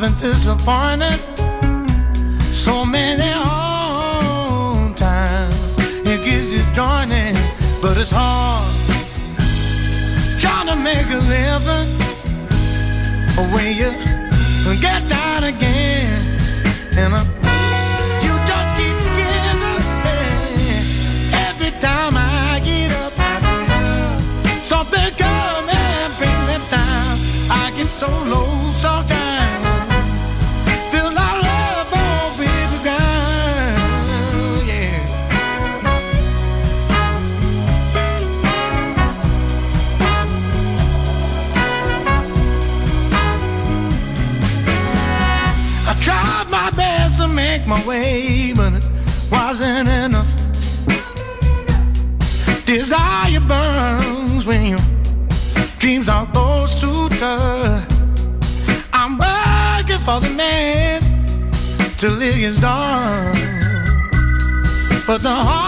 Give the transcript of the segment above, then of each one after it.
I've been disappointed. So many hard times. It gets disjointed, but it's hard trying to make a living when you get down again. And uh, you just keep giving every time I get up. Something come and me down. I get so low sometimes till it gets dark. But the hardest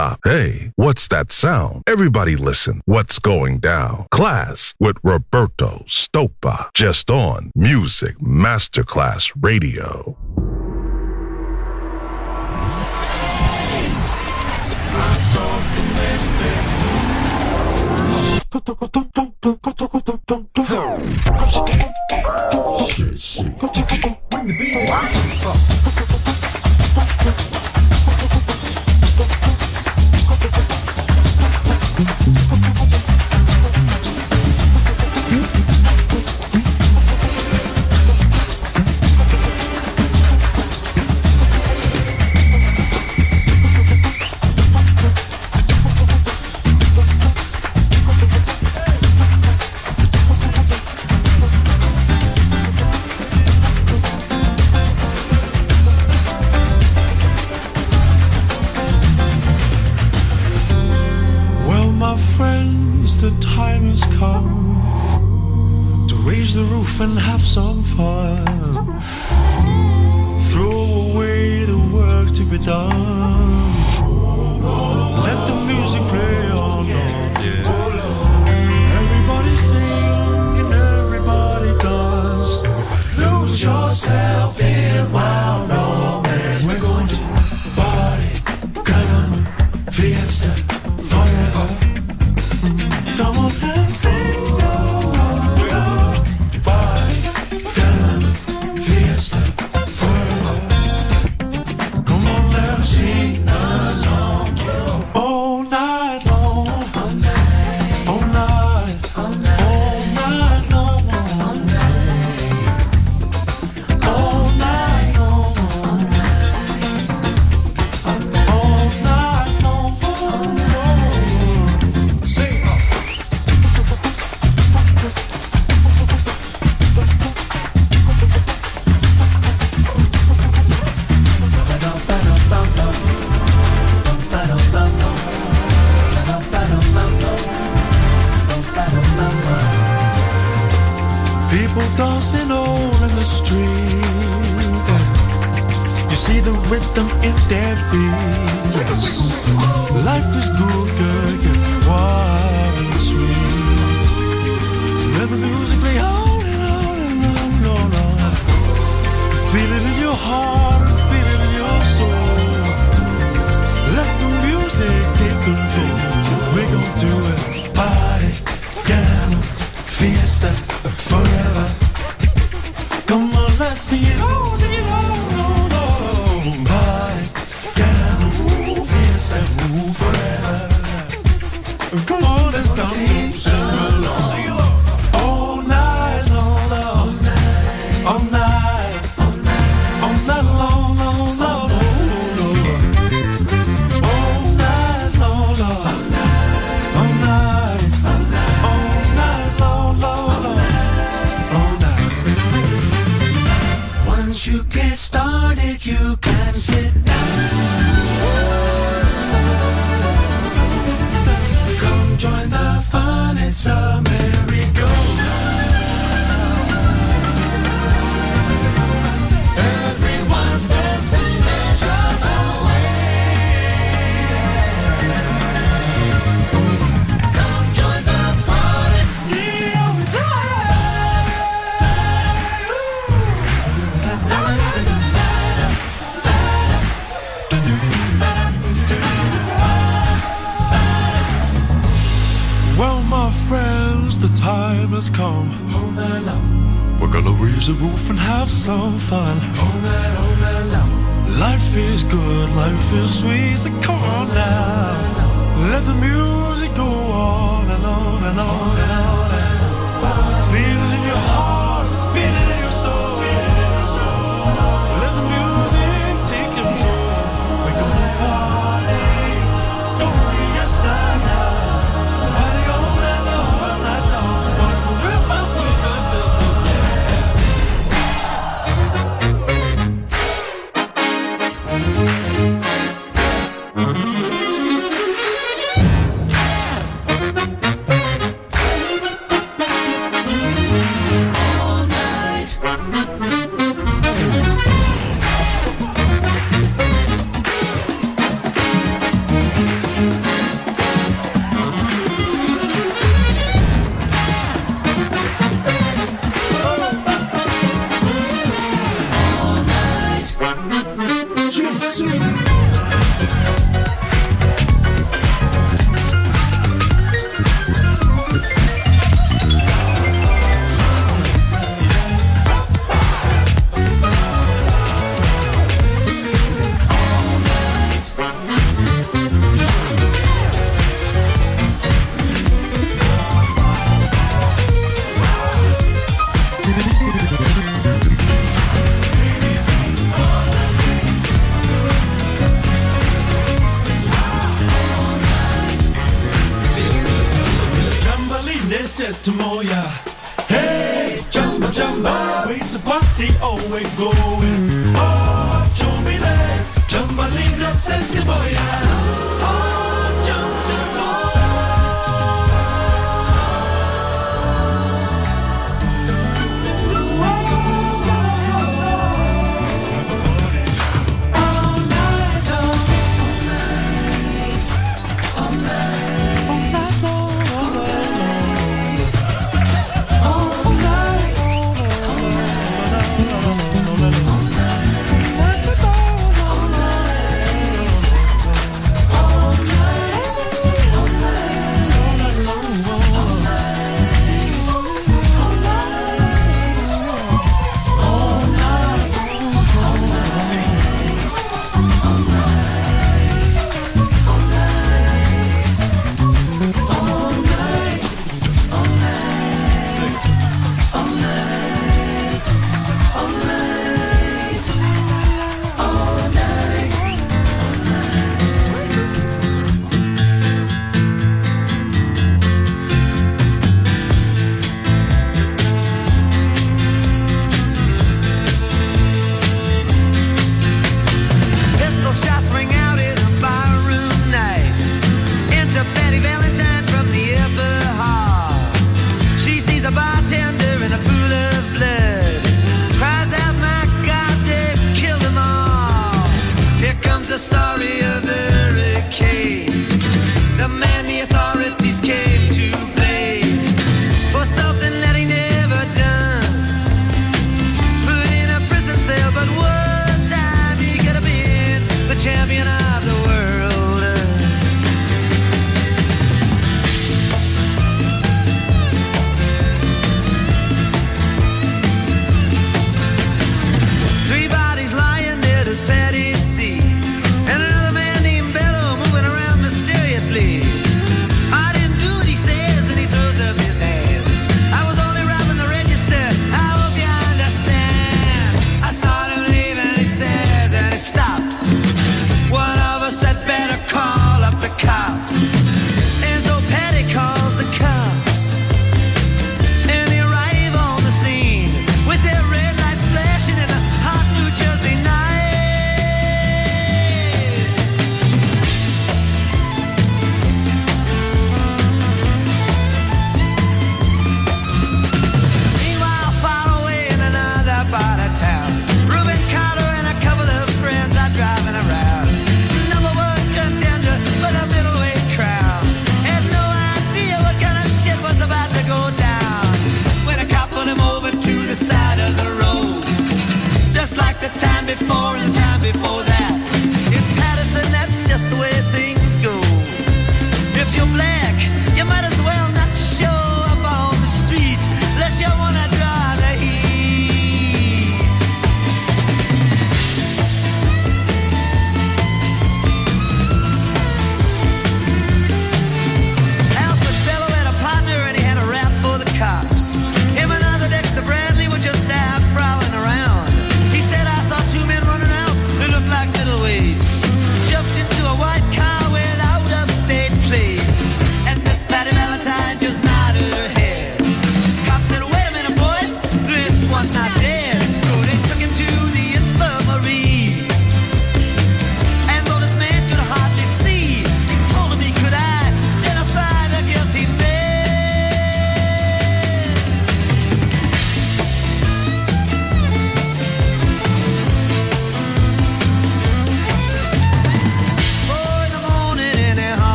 stop. Hey, what's that sound? Everybody listen. What's going down? Klass with Roberto Stoppa. Just on Music Masterclass Radio. Bring the beat. time has come to raise the roof and have some fun. Throw away the work to be done. Let the music play on. Yeah. Everybody sing. constant forever. Come on, let's see it all.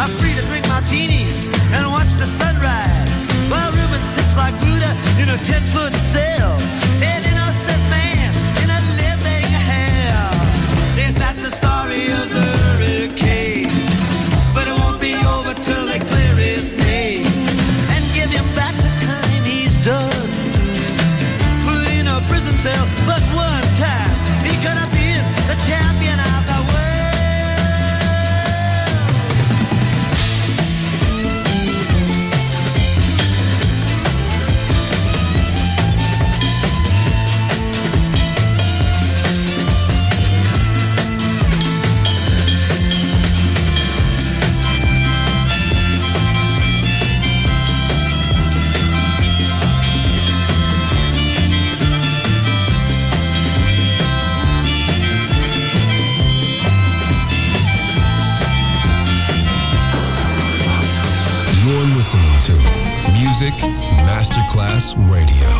I'm free to drink martinis and watch the sunrise. While Rubin sits like Buddha in a ten foot cell. Class Radio.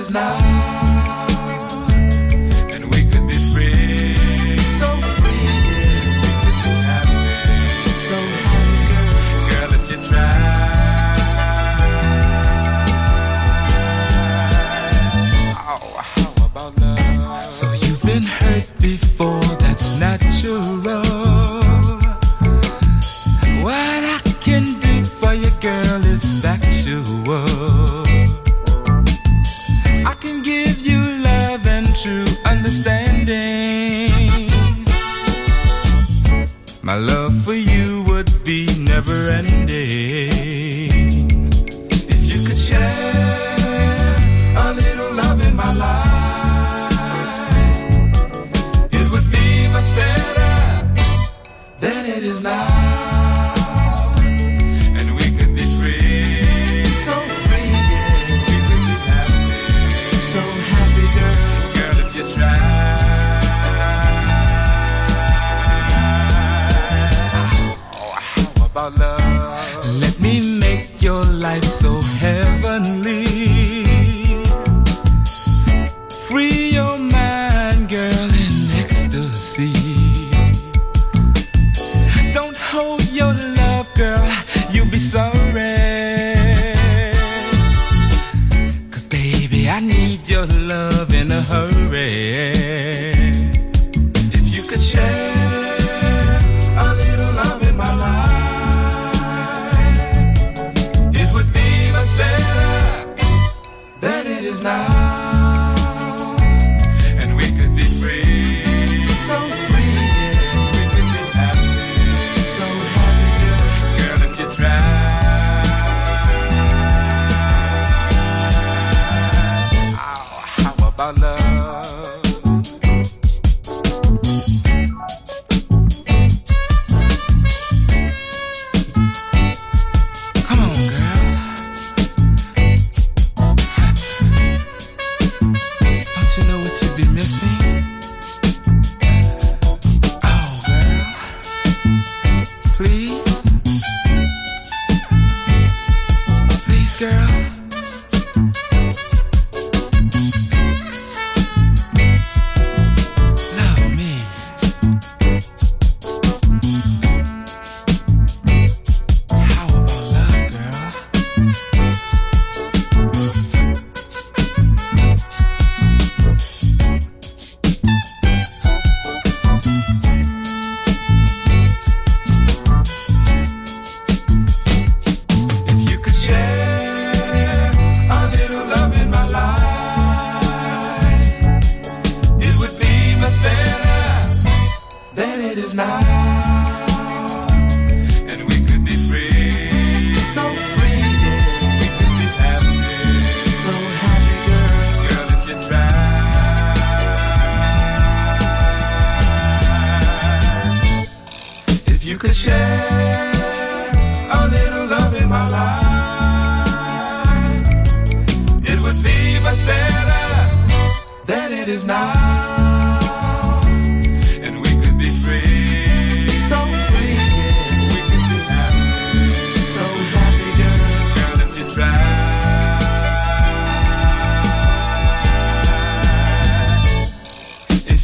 is now. And we could be free. So free. We could be happy. So happy. Girl, if you try. Oh, how about love? So you've been hurt before, that's natural.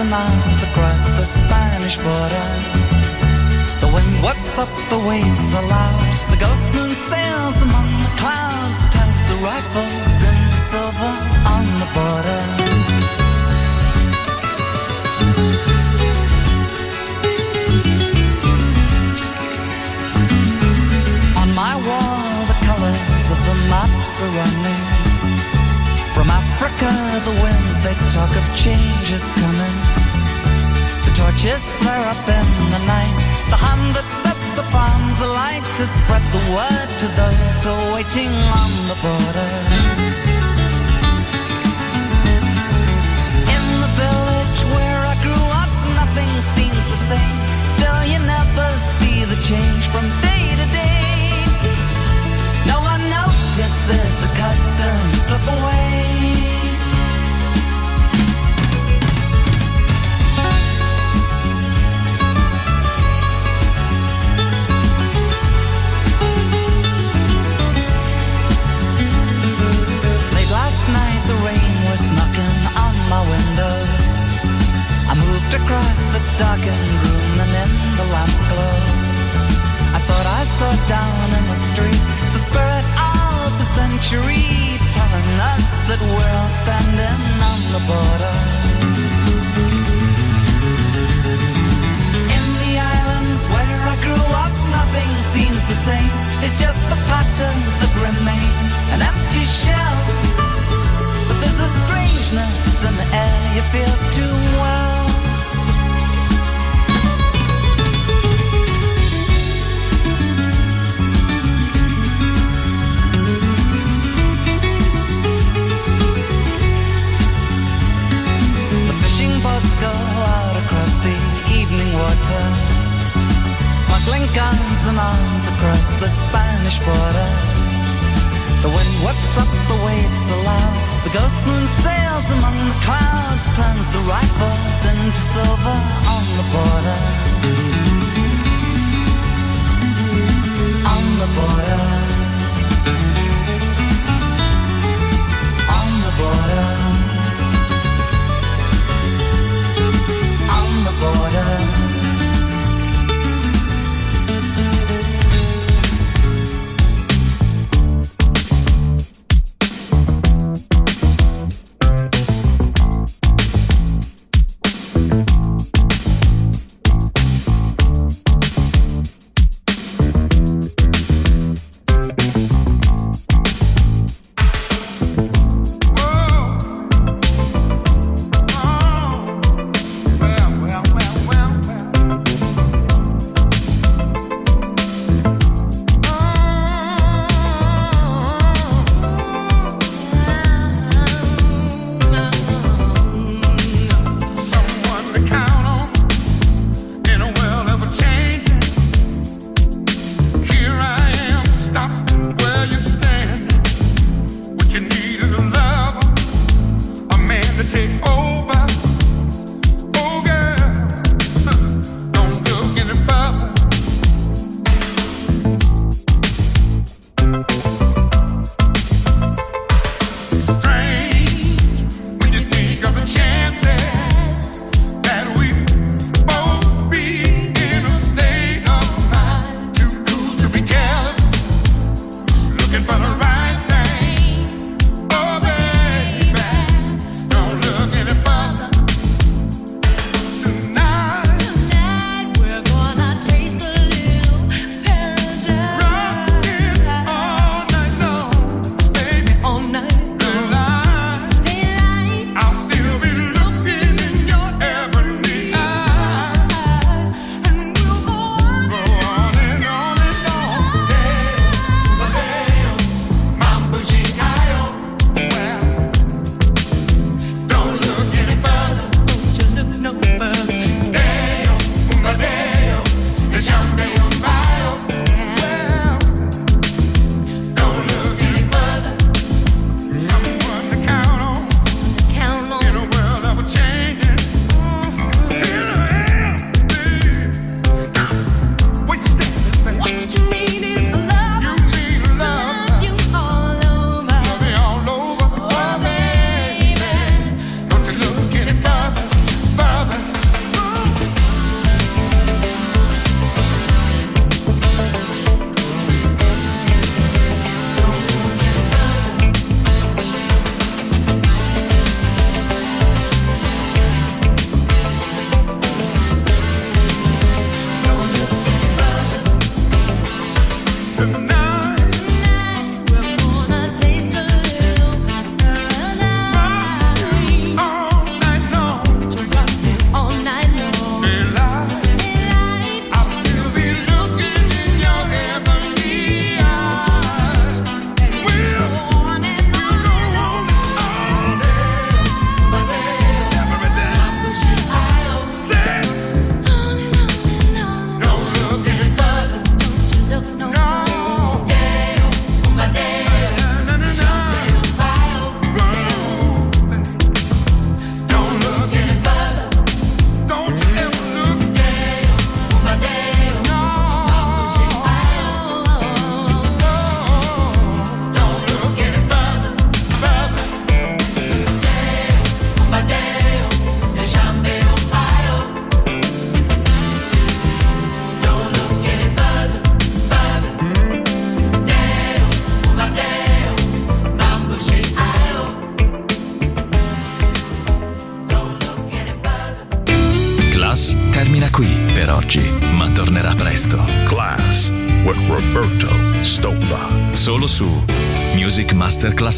And arms across the Spanish border. The wind whips up the waves aloud. The ghost moon sails among the clouds, turns the rifles into silver on the border. Africa, the winds they talk of change is coming. The torches flare up in the night. The hand that sets the farms alight to spread the word to those who are waiting on the border. In the village where I grew up, nothing seems the same. Still, you never see the change from day to day. No one notices the customs slip away.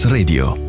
Radio.